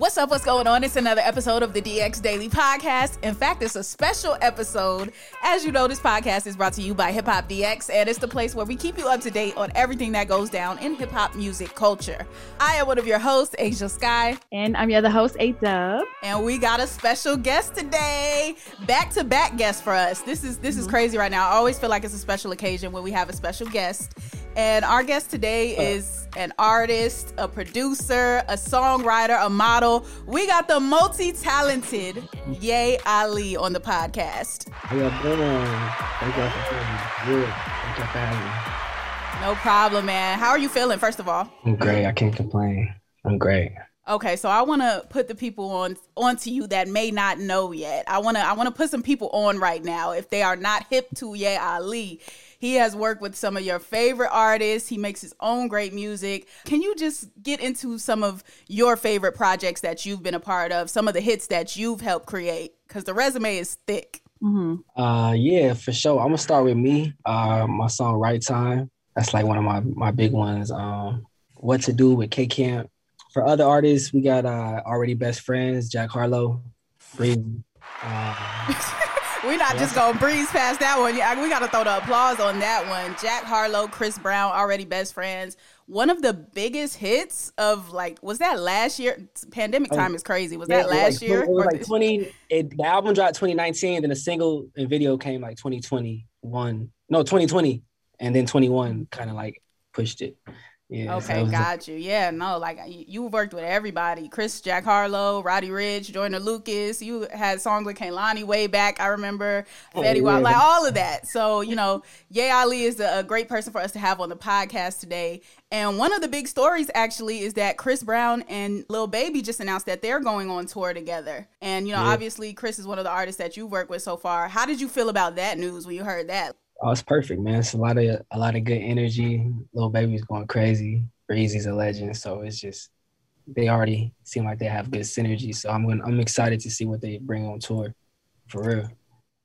What's up? What's going on? It's another episode of the DX Daily Podcast. In fact, it's a special episode. As you know, this podcast is brought to you by Hip Hop DX, and it's the place where we keep you up to date on everything that goes down in hip hop music culture. I am one of your hosts, Ashia Skye. And I'm your other host, A Dub. And we got a special guest today. Back to back guest for us. This is this is mm-hmm. crazy right now. I always feel like it's a special occasion when we have a special guest. And our guest today uh. is an artist, a producer, a songwriter, a model. We got the multi-talented Ye Ali on the podcast. How y'all doing? Thank y'all for having me. Good. Thank y'all for having me. No problem, man. How are you feeling, first of all? I'm great. I can't complain. I'm great. Okay, so I want to put the people on onto you that may not know yet. I want to I want to put some people on right now if they are not hip to Ye Ali. He has worked with some of your favorite artists. He makes his own great music. Can you just get into some of your favorite projects that you've been a part of, some of the hits that you've helped create? Because the resume is thick. Mm-hmm. Uh, yeah, for sure. I'm gonna start with me. Uh, my song "Right Time." That's like one of my my big ones. Um, "What to Do" with K Camp. For other artists, we got uh, already best friends, Jack Harlow, Breezy. Uh, We're not just gonna breeze past that one. Yeah, we gotta throw the applause on that one. Jack Harlow, Chris Brown, already best friends. One of the biggest hits of like was that last year? Pandemic time is crazy. Was yeah, that last like, year? It was like twenty. It, the album dropped twenty nineteen, then a single and video came like twenty twenty one. No, twenty twenty, and then twenty one kind of like pushed it. Yeah, okay, so got you. Yeah, no, like you worked with everybody: Chris, Jack Harlow, Roddy Ricch, Joyner Lucas. You had songs with Kehlani way back. I remember oh, Fetty Wap, like all of that. So you know, Ye Ali is a, a great person for us to have on the podcast today. And one of the big stories actually is that Chris Brown and Lil Baby just announced that they're going on tour together. And you know, yeah. obviously, Chris is one of the artists that you've worked with so far. How did you feel about that news when you heard that? Oh, it's perfect, man. It's a lot of a lot of good energy. Lil Baby's going crazy. Breezy's a legend, so it's just they already seem like they have good synergy. So I'm going I'm excited to see what they bring on tour, for real.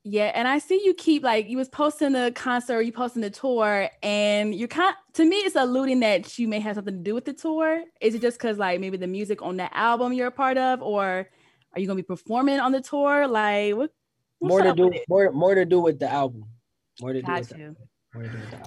Yeah, and I see you keep like you was posting the concert, you posting the tour, and you're kind to me it's alluding that you may have something to do with the tour. Is it just because like maybe the music on the album you're a part of, or are you gonna be performing on the tour? Like what? More to do more more to do with the album. More to Got do you.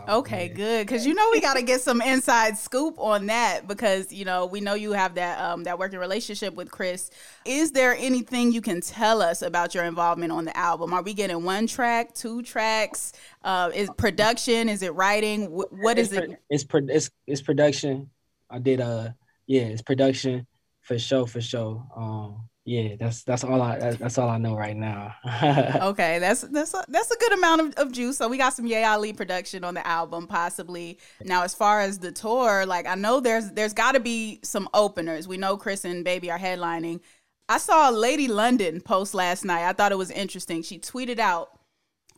Okay, good. Because you know we got to get some inside scoop on that because you know we know you have that um, that working relationship with Chris. Is there anything you can tell us about your involvement on the album? Are we getting one track, two tracks? Uh, is production? Is it writing? what is it's, it? It's pro- it's it's production. I did uh yeah, it's production for sure for sure. Um, yeah, that's that's all I that's all I know right now. okay, that's that's a, that's a good amount of, of juice. So we got some Ye Ali production on the album, possibly. Now, as far as the tour, like I know there's there's got to be some openers. We know Chris and Baby are headlining. I saw Lady London post last night. I thought it was interesting. She tweeted out,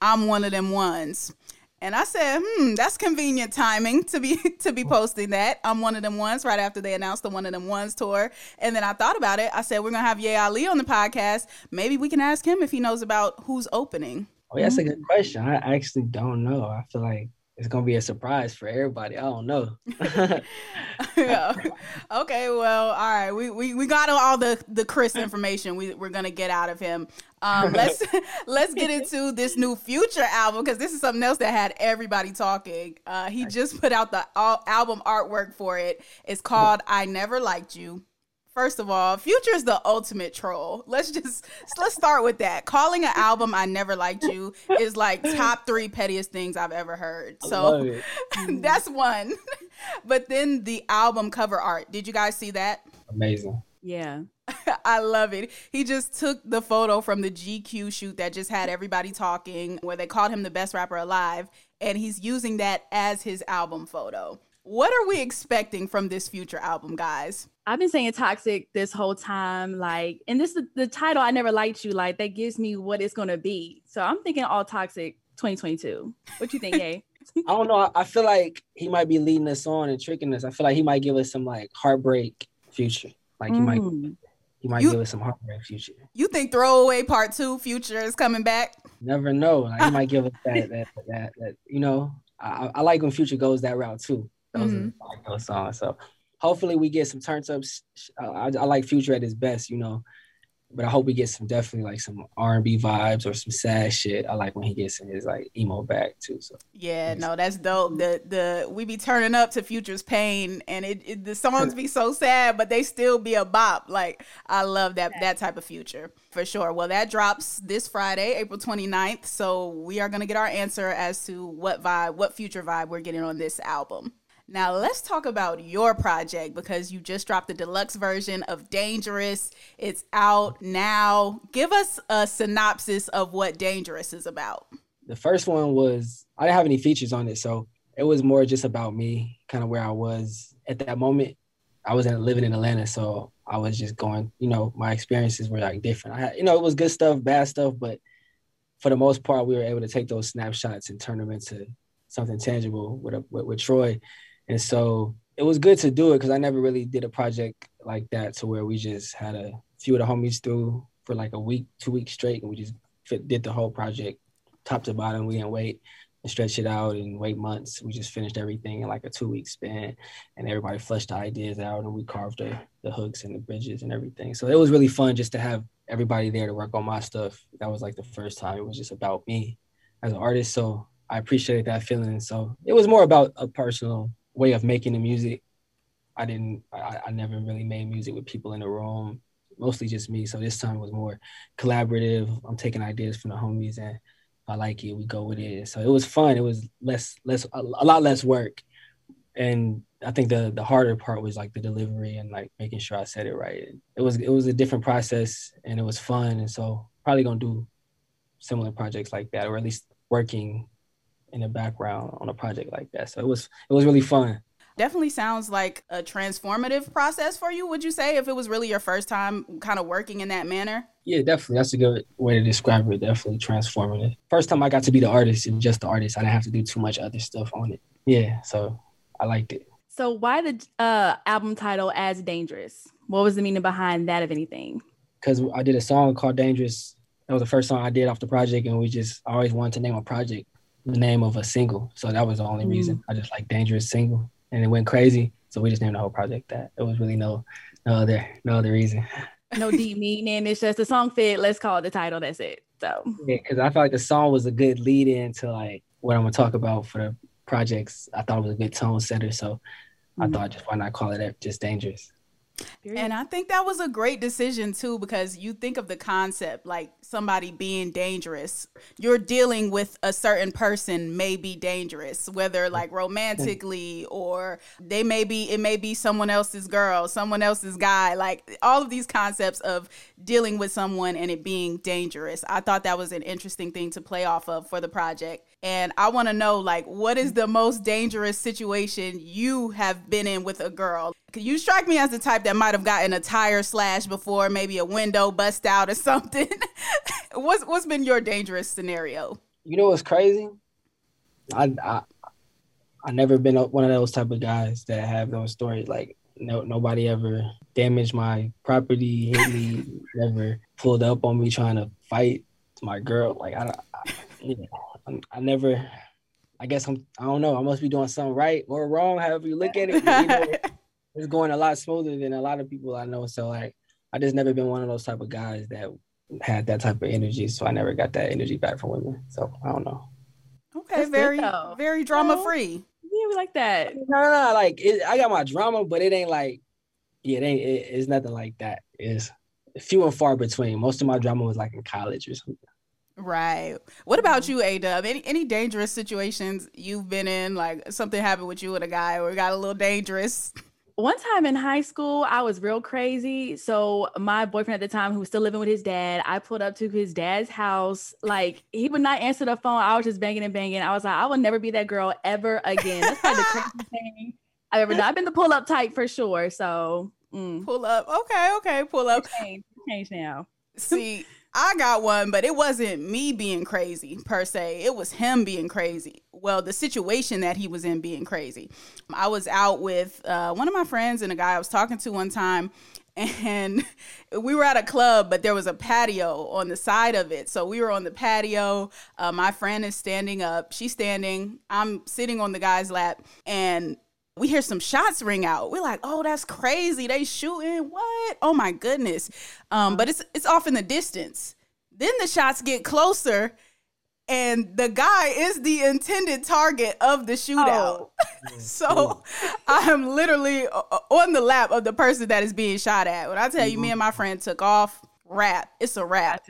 "I'm one of them ones." And I said, hmm, that's convenient timing to be to be posting that. I'm one of them ones right after they announced the one of them ones tour. And then I thought about it. I said, we're gonna have Ye Ali on the podcast. Maybe we can ask him if he knows about who's opening. Oh, that's a good question. I actually don't know. I feel like it's gonna be a surprise for everybody. I don't know. yeah. Okay, well, all right. We, we we got all the the Chris information we, we're gonna get out of him. Um, let's let's get into this new Future album because this is something else that had everybody talking. Uh, he just put out the album artwork for it. It's called "I Never Liked You." First of all, Future is the ultimate troll. Let's just let's start with that. Calling an album "I Never Liked You" is like top three pettiest things I've ever heard. So that's one. but then the album cover art. Did you guys see that? Amazing. Yeah. I love it. He just took the photo from the GQ shoot that just had everybody talking, where they called him the best rapper alive, and he's using that as his album photo. What are we expecting from this future album, guys? I've been saying toxic this whole time, like, and this is the title. I never liked you. Like that gives me what it's gonna be. So I'm thinking all toxic 2022. What you think, Hey? I don't know. I, I feel like he might be leading us on and tricking us. I feel like he might give us some like heartbreak future. Like he might Mm. he might You- give us some heartbreak future. You think Throwaway Part Two Future is coming back? Never know. Like he might give us that that that that you know. I, I- I like when Future goes that route too. Those Mhm. are like those songs. So hopefully we get some turns ups. Uh, I, I like Future at his best, you know. But I hope we get some definitely like some R and B vibes or some sad shit. I like when he gets in his like emo bag too. So Yeah, no, that's dope. The the we be turning up to Future's Pain, and it, it the songs be so sad, but they still be a bop. Like I love that that type of Future for sure. Well, that drops this Friday, April 29th. So we are gonna get our answer as to what vibe, what Future vibe we're getting on this album. Now let's talk about your project because you just dropped the deluxe version of Dangerous. It's out now. Give us a synopsis of what Dangerous is about. the first one was I didn't have any features on it, so it was more just about me, kind of where I was at that moment. I was in, living in Atlanta, so I was just going. You know, my experiences were like different. I had, you know, it was good stuff, bad stuff, but for the most part, we were able to take those snapshots and turn them into something tangible with a, with, with Troy, and so it was good to do it because I never really did a project like that to where we just had a few of the homies through for like a week, two weeks straight, and we just fit, did the whole project top to bottom. We didn't wait and stretch it out and wait months. We just finished everything in like a two week span and everybody flushed the ideas out and we carved the, the hooks and the bridges and everything. So it was really fun just to have everybody there to work on my stuff. That was like the first time it was just about me as an artist. So I appreciated that feeling. So it was more about a personal way of making the music. I didn't, I, I never really made music with people in the room, mostly just me. So this time was more collaborative. I'm taking ideas from the homies and I like it, we go with it. So it was fun. It was less, less, a, a lot less work. And I think the the harder part was like the delivery and like making sure I said it right. It was it was a different process and it was fun. And so probably gonna do similar projects like that, or at least working in the background on a project like that. So it was it was really fun. definitely sounds like a transformative process for you would you say if it was really your first time kind of working in that manner Yeah, definitely. That's a good way to describe it. Definitely transformative. First time I got to be the artist and just the artist. I didn't have to do too much other stuff on it. Yeah, so I liked it. So why the uh, album title as dangerous? What was the meaning behind that, if anything? because I did a song called Dangerous. That was the first song I did off the project, and we just I always wanted to name a project the name of a single. So that was the only Mm. reason. I just like Dangerous single, and it went crazy. So we just named the whole project that. It was really no no other no other reason. No deep meaning. It's just a song fit. Let's call it the title. That's it. So Yeah, because I felt like the song was a good lead in to like what I'm gonna talk about for the projects. I thought it was a good tone setter, so I Mm. thought just why not call it that, just Dangerous. And I think that was a great decision too, because you think of the concept like somebody being dangerous. You're dealing with a certain person may be dangerous, whether like romantically or they may be, it may be someone else's girl, someone else's guy. Like all of these concepts of dealing with someone and it being dangerous. I thought that was an interesting thing to play off of for the project. And I want to know like what is the most dangerous situation you have been in with a girl? You strike me as the type that might have gotten a tire slash before, maybe a window bust out or something. what's what's been your dangerous scenario? You know what's crazy? I I I never been one of those type of guys that have those stories. Like no nobody ever damaged my property, hit me, never pulled up on me trying to fight my girl. Like I don't, I, you know, I, I never. I guess I'm. I don't know. I must be doing something right or wrong, however you look at it. you know, it's going a lot smoother than a lot of people I know. So like, I just never been one of those type of guys that had that type of energy. So I never got that energy back from women. So I don't know. Okay, That's very though. very drama free. yeah, we like that. No, no, no. Like it, I got my drama, but it ain't like, yeah, it ain't. It, it's nothing like that. It's few and far between. Most of my drama was like in college or something. Right. What about you, A Dub? Any any dangerous situations you've been in? Like something happened with you and a guy, or got a little dangerous. One time in high school, I was real crazy. So my boyfriend at the time, who was still living with his dad, I pulled up to his dad's house. Like he would not answer the phone. I was just banging and banging. I was like, I will never be that girl ever again. That's probably the craziest thing I've ever done. I've been the pull up type for sure. So mm. pull up. Okay, okay, pull up. Change, change now. See, I got one, but it wasn't me being crazy per se. It was him being crazy. Well, the situation that he was in being crazy. I was out with uh, one of my friends and a guy I was talking to one time, and we were at a club, but there was a patio on the side of it. So we were on the patio. Uh, my friend is standing up. She's standing. I'm sitting on the guy's lap, and we hear some shots ring out. We're like, "Oh, that's crazy! They shooting what? Oh my goodness!" Um, but it's it's off in the distance. Then the shots get closer, and the guy is the intended target of the shootout. Oh. so I am literally on the lap of the person that is being shot at. When I tell you, mm-hmm. me and my friend took off. rap. It's a rap.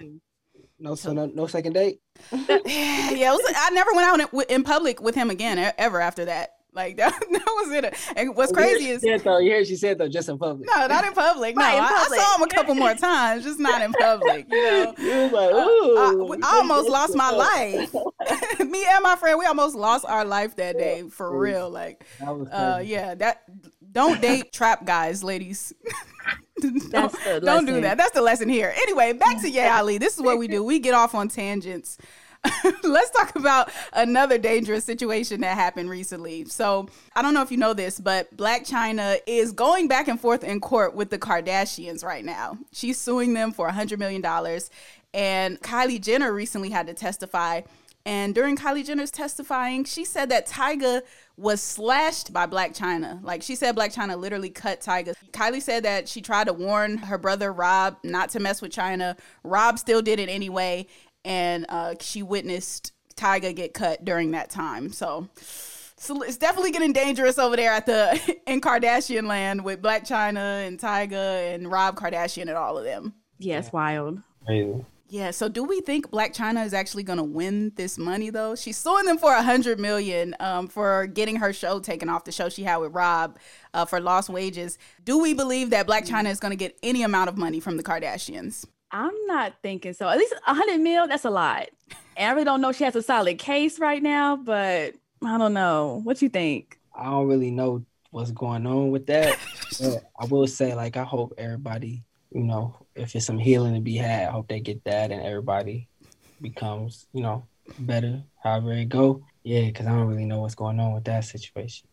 No, so no, no second date. yeah, was, I never went out in, in public with him again ever after that. Like that, that was it. And what's crazy is said, though, you hear she said though, just in public. No, not in public. No, in public. I, I, saw him a couple more times, just not in public. You know, you like, uh, I, I, almost lost my life. Me and my friend, we almost lost our life that day for real. Like, uh, yeah, that don't date trap guys, ladies. don't, don't do that. That's the lesson here. Anyway, back to Ye Ali. This is what we do. We get off on tangents. let's talk about another dangerous situation that happened recently. So, I don't know if you know this, but Blac Chyna is going back and forth in court with the Kardashians right now. She's suing them for $100 million. And Kylie Jenner recently had to testify. And during Kylie Jenner's testifying, she said that Tyga was slashed by Blac Chyna. Like she said, Blac Chyna literally cut Tyga. Kylie said that she tried to warn her brother Rob not to mess with Chyna. Rob still did it anyway and uh, she witnessed Tyga get cut during that time. So, so it's definitely getting dangerous over there at the in Kardashian land with Blac Chyna and Tyga and Rob Kardashian and all of them. Yes, yeah, wild. Crazy. Yeah, so do we think Blac Chyna is actually going to win this money though? She's suing them for a hundred million um, for getting her show taken off the show she had with Rob uh, for lost wages. Do we believe that Blac Chyna is going to get any amount of money from the Kardashians? I'm not thinking so. At least a hundred mil, that's a lot. And I really don't know she has a solid case right now, but I don't know. What you think? I don't really know what's going on with that. I will say, like, I hope everybody, you know, if it's some healing to be had, I hope they get that and everybody becomes, you know, better, however it go. Yeah, because I don't really know what's going on with that situation.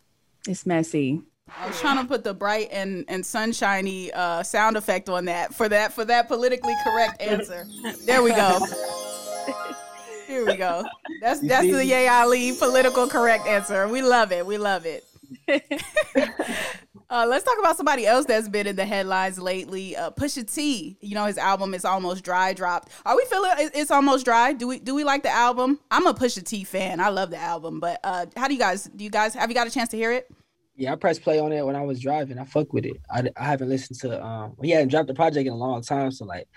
It's messy. I was trying to put the bright and, and sunshiny uh, sound effect on that for that for that politically correct answer. There we go. Here we go. That's that's the Ye Ali political correct answer. We love it. We love it. uh, let's talk about somebody else that's been in the headlines lately. Uh, Pusha T. You know his album is almost dry. Dropped. Are we feeling it's almost dry? Do we do we like the album? I'm a Pusha T fan. I love the album. But uh, how do you guys? Do you guys have you got a chance to hear it? Yeah, I pressed play on it when I was driving. I fuck with it. I, I haven't listened to um he hadn't dropped the project in a long time, so like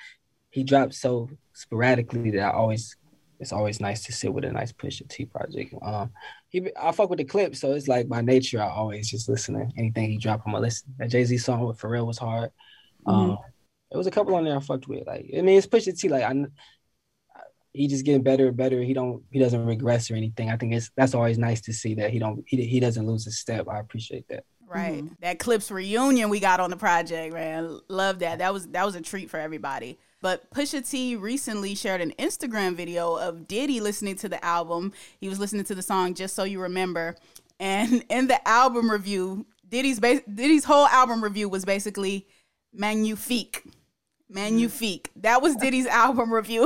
he dropped so sporadically that I always it's always nice to sit with a nice push Pusha T project. Um, he I fuck with the clip, so it's like by nature I always just listen to anything he drop. I'm gonna listen. That Jay Z song with Pharrell was hard. Um, mm-hmm. it was a couple on there I fucked with. Like I mean, it's Pusha T. Like I he just getting better and better. He don't he doesn't regress or anything. I think it's that's always nice to see that he don't he, he doesn't lose a step. I appreciate that. Right. Mm-hmm. That Clipse reunion we got on the project, man. Love that. That was that was a treat for everybody. But Pusha T recently shared an Instagram video of Diddy listening to the album. He was listening to the song Just So You Remember. And in the album review, Diddy's ba- Diddy's whole album review was basically magnifique Magnifique. That was Diddy's album review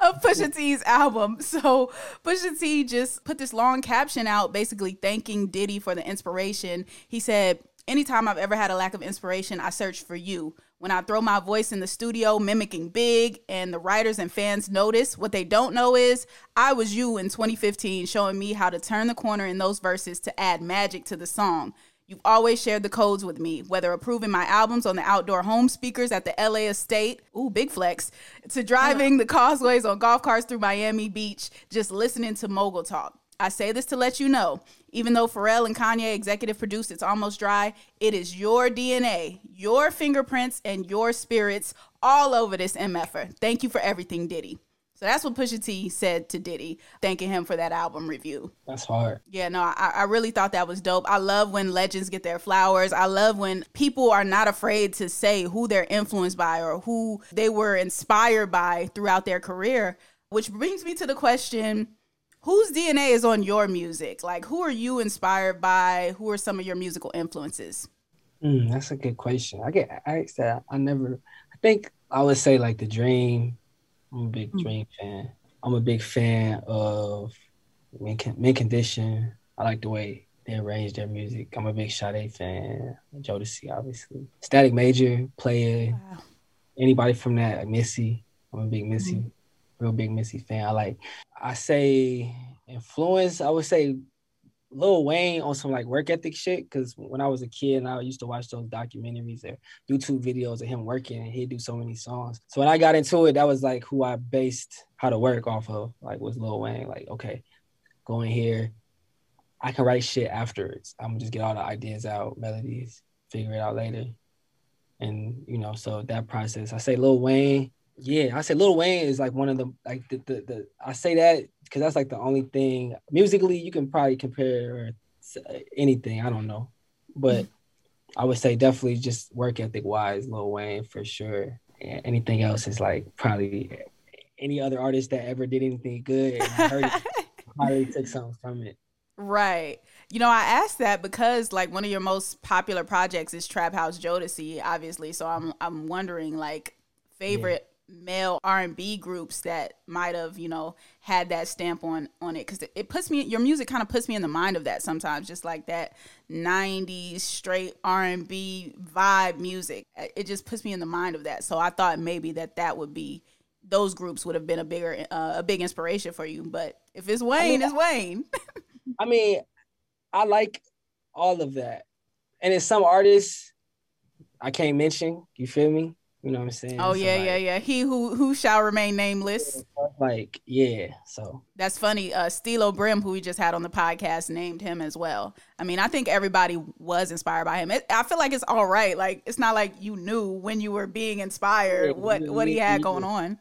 of Pusha T's album. So Pusha T just put this long caption out basically thanking Diddy for the inspiration. He said, Anytime I've ever had a lack of inspiration, I search for you. When I throw my voice in the studio mimicking Big and the writers and fans notice, what they don't know is I was you in 2015 showing me how to turn the corner in those verses to add magic to the song. You've always shared the codes with me, whether approving my albums on the outdoor home speakers at the LA estate, ooh, big flex, to driving the causeways on golf carts through Miami Beach, just listening to Mogul Talk. I say this to let you know, even though Pharrell and Kanye executive produced It's Almost Dry, it is your DNA, your fingerprints, and your spirits all over this MFer. Thank you for everything, Diddy. So that's what Pusha T said to Diddy, thanking him for that album review. That's hard. Yeah, no, I, I really thought that was dope. I love when legends get their flowers. I love when people are not afraid to say who they're influenced by or who they were inspired by throughout their career. Which brings me to the question whose DNA is on your music? Like, who are you inspired by? Who are some of your musical influences? Mm, that's a good question. I get asked that. I never, I think I would say like the Dream I'm a big mm. Dream fan. I'm a big fan of Mint Condition. I like the way they arrange their music. I'm a big Sade fan. Jodeci, obviously. Static Major, Playa. Wow. Anybody from that, Missy. I'm a big Missy, mm-hmm. real big Missy fan. I like. I say influence. I would say Lil Wayne on some like work ethic shit. Cause when I was a kid and I used to watch those documentaries or YouTube videos of him working and he'd do so many songs. So when I got into it, that was like who I based how to work off of, like was Lil Wayne. Like, okay, going here, I can write shit afterwards. I'm gonna just get all the ideas out, melodies, figure it out later. And you know, so that process, I say Lil Wayne, yeah, I say Lil Wayne is like one of the like the the, the I say that because that's like the only thing musically you can probably compare anything. I don't know, but I would say definitely just work ethic wise, Lil Wayne for sure. And anything else is like probably any other artist that ever did anything good and heard it, probably took something from it. Right. You know, I asked that because like one of your most popular projects is Trap House Jodeci, obviously. So I'm I'm wondering like favorite male R&B groups that might have, you know, had that stamp on on it cuz it, puts me your music kind of puts me in the mind of that sometimes just like that 90s straight R&B vibe music. It just puts me in the mind of that. So I thought maybe that that would be those groups would have been a bigger uh, a big inspiration for you, but if it's Wayne, I mean, it's Wayne. I mean, I like all of that. And it's some artists I can't mention, you feel me? You know what I'm saying? Oh yeah, so, like, yeah, yeah. He who who shall remain nameless. Like yeah, so that's funny. Uh, Stilo Brim, who we just had on the podcast, named him as well. I mean, I think everybody was inspired by him. It, I feel like it's all right. Like it's not like you knew when you were being inspired yeah, what yeah, what he had yeah, going on.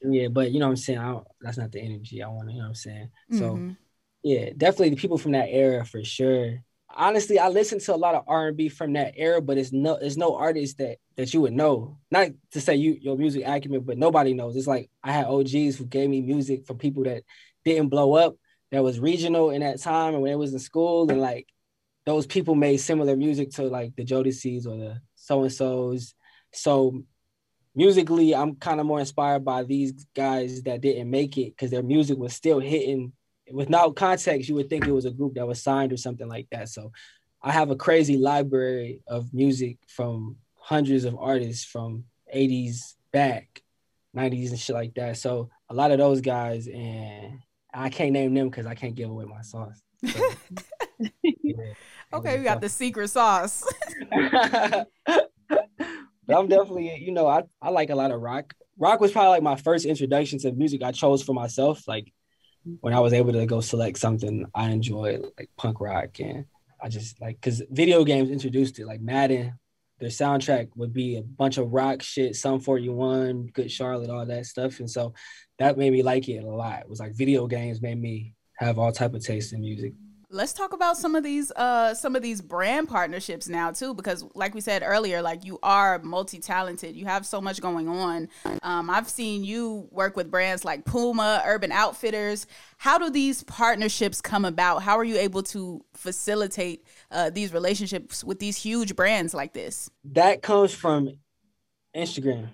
Yeah, but you know what I'm saying. I that's not the energy I want. You know what I'm saying. So mm-hmm. yeah, definitely the people from that era for sure honestly, I listen to a lot of R and B from that era, but it's no, it's no artist that that you would know. Not to say you your music acumen, but nobody knows. It's like I had OGs who gave me music from people that didn't blow up, that was regional in that time, and when it was in school, and like those people made similar music to like the Jodeci's or the so and so's. So musically, I'm kind of more inspired by these guys that didn't make it because their music was still hitting without context, you would think it was a group that was signed or something like that. So I have a crazy library of music from hundreds of artists from 80s back, 90s and shit like that. So a lot of those guys, and I can't name them because I can't give away my sauce. So, yeah. okay, we got the secret sauce. but I'm definitely, you know, I, I like a lot of rock. Rock was probably like my first introduction to music I chose for myself. Like when I was able to go select something I enjoy, like punk rock, and I just like because video games introduced it, like Madden, their soundtrack would be a bunch of rock shit, Sum 41, Good Charlotte, all that stuff, and so that made me like it a lot. It was like video games made me have all type of taste in music let's talk about some of these uh some of these brand partnerships now too because like we said earlier like you are multi-talented. You have so much going on. Um i've seen you work with brands like puma urban outfitters. How do these partnerships come about? How are you able to facilitate uh, these relationships with these huge brands like this? That comes from instagram.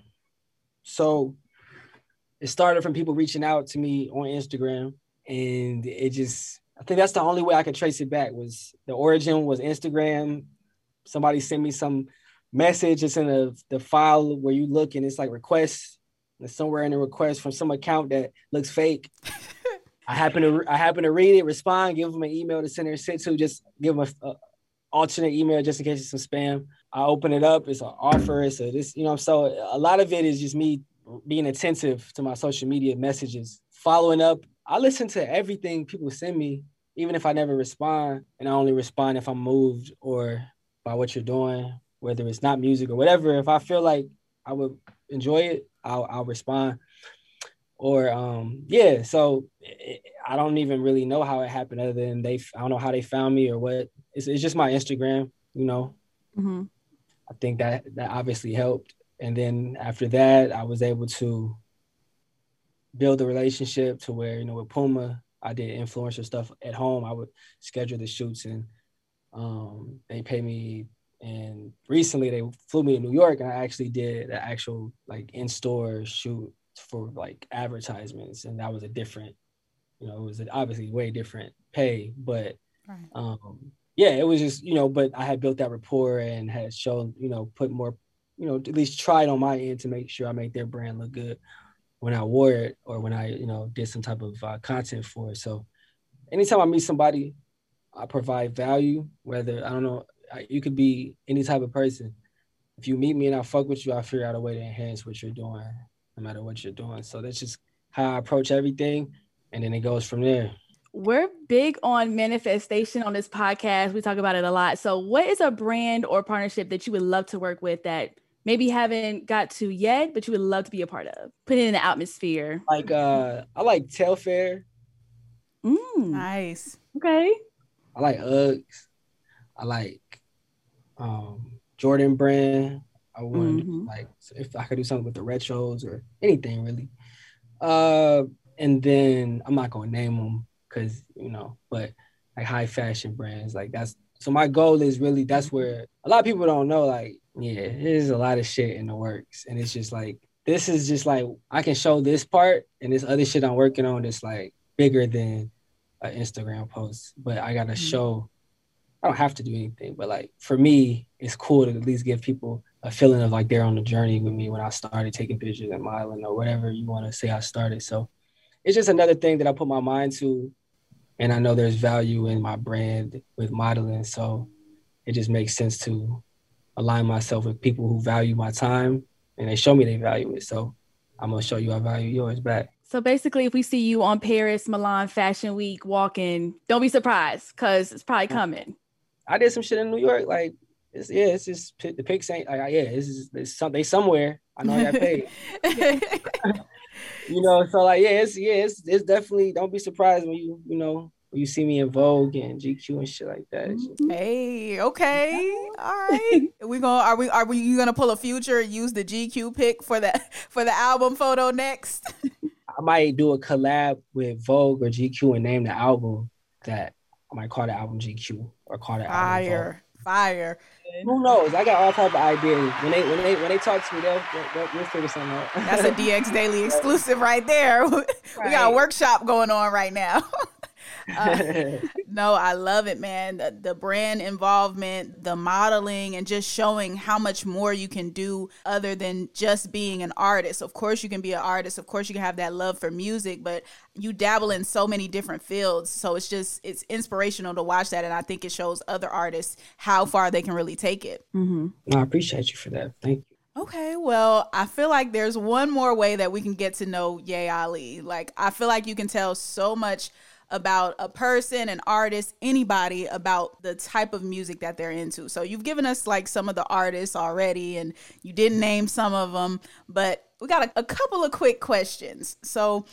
So it started from people reaching out to me on instagram and it just I think that's the only way I could trace it back was the origin was Instagram. Somebody sent me some message. It's in the, the file where you look and it's like requests. It's somewhere in the request from some account that looks fake. I happen to I happen to read it, respond, give them an email to send their sent to, just give them a, a, alternate email just in case it's some spam. I open it up, it's an offer, it's a this, you know, so a lot of it is just me being attentive to my social media messages, following up I listen to everything people send me, even if I never respond, and I only respond if I'm moved or by what you're doing, whether it's not music or whatever. If I feel like I would enjoy it, I'll, I'll respond. or um yeah so it, i don't even really know how it happened other than they i don't know how they found me or what it's, it's just my instagram you know Mm-hmm. i think that that obviously helped and then after that i was able to build a relationship to where you know with puma i did influencer stuff at home. I would schedule the shoots and um they pay me. And recently they flew me to new york and i actually did an actual like in-store shoot for like advertisements. And that was a different you know it was obviously way different pay but Right. um yeah it was just you know but i had built that rapport and had shown you know put more you know at least tried on my end to make sure i make their brand look good when i wore it or when i you know did some type of uh, content for it so anytime i meet somebody i provide value whether i don't know you could be any type of person if you meet me and i fuck with you i figure out a way to enhance what you're doing no matter what you're doing so that's just how i approach everything and then it goes from there We're big on manifestation on this podcast. We talk about it a lot. So, what is a brand or partnership that you would love to work with that maybe haven't got to yet, but you would love to be a part of? Put it in the atmosphere. like uh i like Telfar Mm, Nice. okay. I like Uggs. I like um Jordan brand. I would Mhm. like if I could do something with the retros or anything really. Uh, and then I'm not gonna name them because you know, but like high fashion brands, like that's so my goal is really that's where a lot of people don't know. Like, yeah, there's a lot of shit in the works, and it's just like this is just like I can show this part, and this other shit I'm working on is like bigger than an Instagram post, but I gotta mm-hmm. show. I don't have to do anything, but like for me, it's cool to at least give people a feeling of like they're on the journey with me when I started taking pictures and modeling or whatever you want to say I started. So it's just another thing that I put my mind to, and I know there's value in my brand with modeling, so it just makes sense to align myself with people who value my time and they show me they value it. So I'm gonna show you I value yours back. So basically, if we see you on Paris Milan Fashion Week walking, don't be surprised because it's probably coming. I did some shit in New York. Like, it's, yeah, it's just the pics ain't. Like, yeah, it's, just, it's some, they somewhere. I know I got paid. you know, so like, yeah, it's yeah, it's, it's definitely. Don't be surprised when you you know you see me in Vogue and GQ and shit like that. Mm-hmm. Hey, okay, all right. We gonna are we are we you gonna pull a future? Use the GQ pick for the for the album photo next. I might do a collab with Vogue or GQ and name the album that I might call the album GQ or call the album Vogue. Fire, fire. Who knows? I got all type of ideas. When they when they when they talk to me, they'll, they'll, they'll figure something out. That's a DX Daily exclusive right there. we got a workshop going on right now. Uh, no, I love it, man. The, the brand involvement, the modeling, and just showing how much more you can do other than just being an artist. Of course, you can be an artist. Of course, you can have that love for music, but you dabble in so many different fields. So it's just, it's inspirational to watch that. And I think it shows other artists how far they can really take it. Mm-hmm. no, I appreciate you for that. Thank you. Okay, well, I feel like there's one more way that we can get to know Ye Ali. Like, I feel like you can tell so much about a person, an artist, anybody about the type of music that they're into. So, you've given us like some of the artists already, and you didn't name some of them, but we got a, a couple of quick questions. So,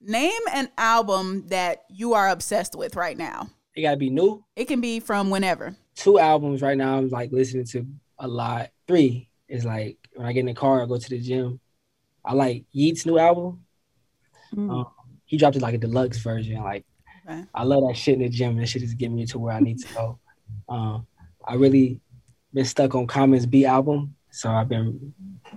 name an album that you are obsessed with right now. It gotta be new. It can be from whenever. two albums right now I'm like listening to a lot. Three is like when I get in the car, I go to the gym. I like Yeat's new album. Mm. Um, he dropped it like a deluxe version. Like Okay. I love that shit in the gym. That shit is getting me to where I need to go. Um, I really been stuck on Commons B album, so I've been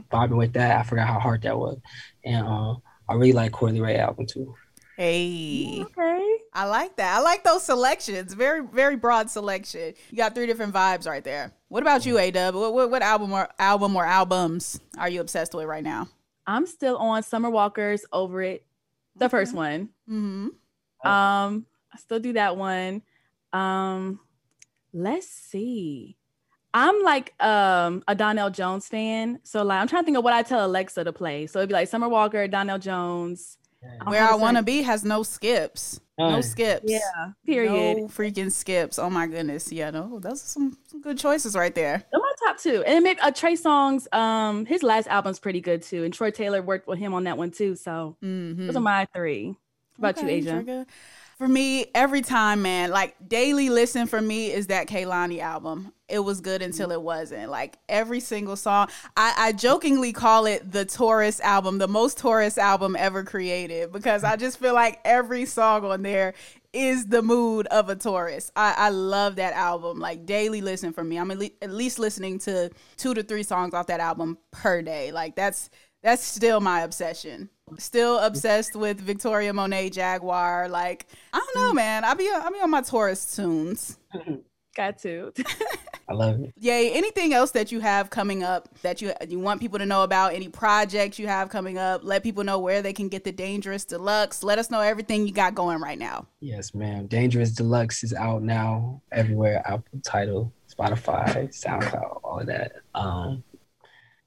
bobbing with that. I forgot how hard that was, and uh, I really like Coi Leray album too. Hey. Okay. I like that. I like those selections. Very, very broad selection. You got three different vibes right there. What about you, A Dub? What, what, what album or album or albums are you obsessed with right now? I'm still on Summer Walker's Over It, the first one. Mm-hmm. Um, I still do that one. Um, let's see. I'm like um a Donell Jones fan, so like I'm trying to think of what I tell Alexa to play. So it'd be like Summer Walker, Donell Jones. I'm Where I Want to Be has no skips. No skips. Yeah. Period. No freaking skips. Oh my goodness. Yeah, no, those are some, some good choices right there. Those are my top two. And maybe uh, Trey Songz, um, his last album's pretty good too. And Troy Taylor worked with him on that one too. So Mm-hmm. those are my three. What about you, Ashia? Trigger. For me, every time, man, like daily listen for me is that Kehlani album. It was good until it wasn't. Like every single song, I, I jokingly call it the Taurus album, the most Taurus album ever created, because I just feel like every song on there is the mood of a Taurus. I, I love that album. Like daily listen for me. I'm at, le- at least listening to two to three songs off that album per day. Like that's that's still my obsession. Still obsessed with Victoria Monet Jaguar. Like I don't know, man. I'll be I'll be on my Taurus tunes. Got to. I love it. Yay! Anything else that you have coming up that you you want people to know about? Any projects you have coming up? Let people know where they can get the Dangerous Deluxe. Let us know everything you got going right now. Yes, ma'am. Dangerous Deluxe is out now everywhere. Apple Tidal, Spotify, SoundCloud, all of that. Um,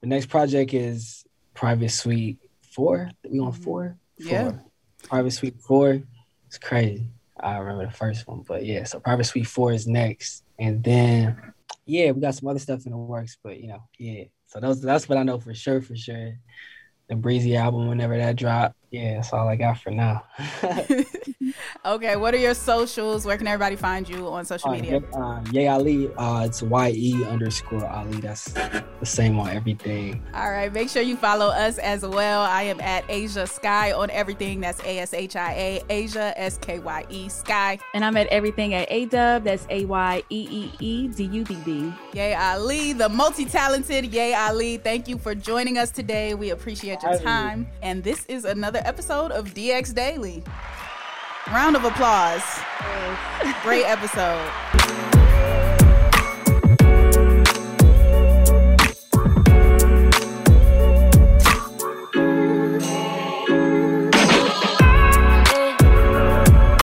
the next project is Private Suite Four. We on four? Mm-hmm. Yeah. Four. Private Suite Four. It's crazy. I remember the first one, but yeah. So Private Suite Four is next, and then yeah, we got some other stuff in the works, but you know, yeah. So those that's what I know for sure, for sure. The Breezy album, whenever that drop, yeah, that's all I got for now. Okay, what are your socials? Where can everybody find you on social Uh, media? Ye- uh, Ye Ali, uh, it's Y E underscore Ali. That's the same on everything. All right, make sure you follow us as well. I am at Ashia Skye on everything. That's A S H I A, Ashia S K Y E Skye. and I'm at everything at A Dub. That's A Y E E E D U B B. Ye Ali, the multi-talented Ye Ali. Thank you for joining us today. We appreciate your time. And this is another episode of DX Daily. Round of applause. Great episode.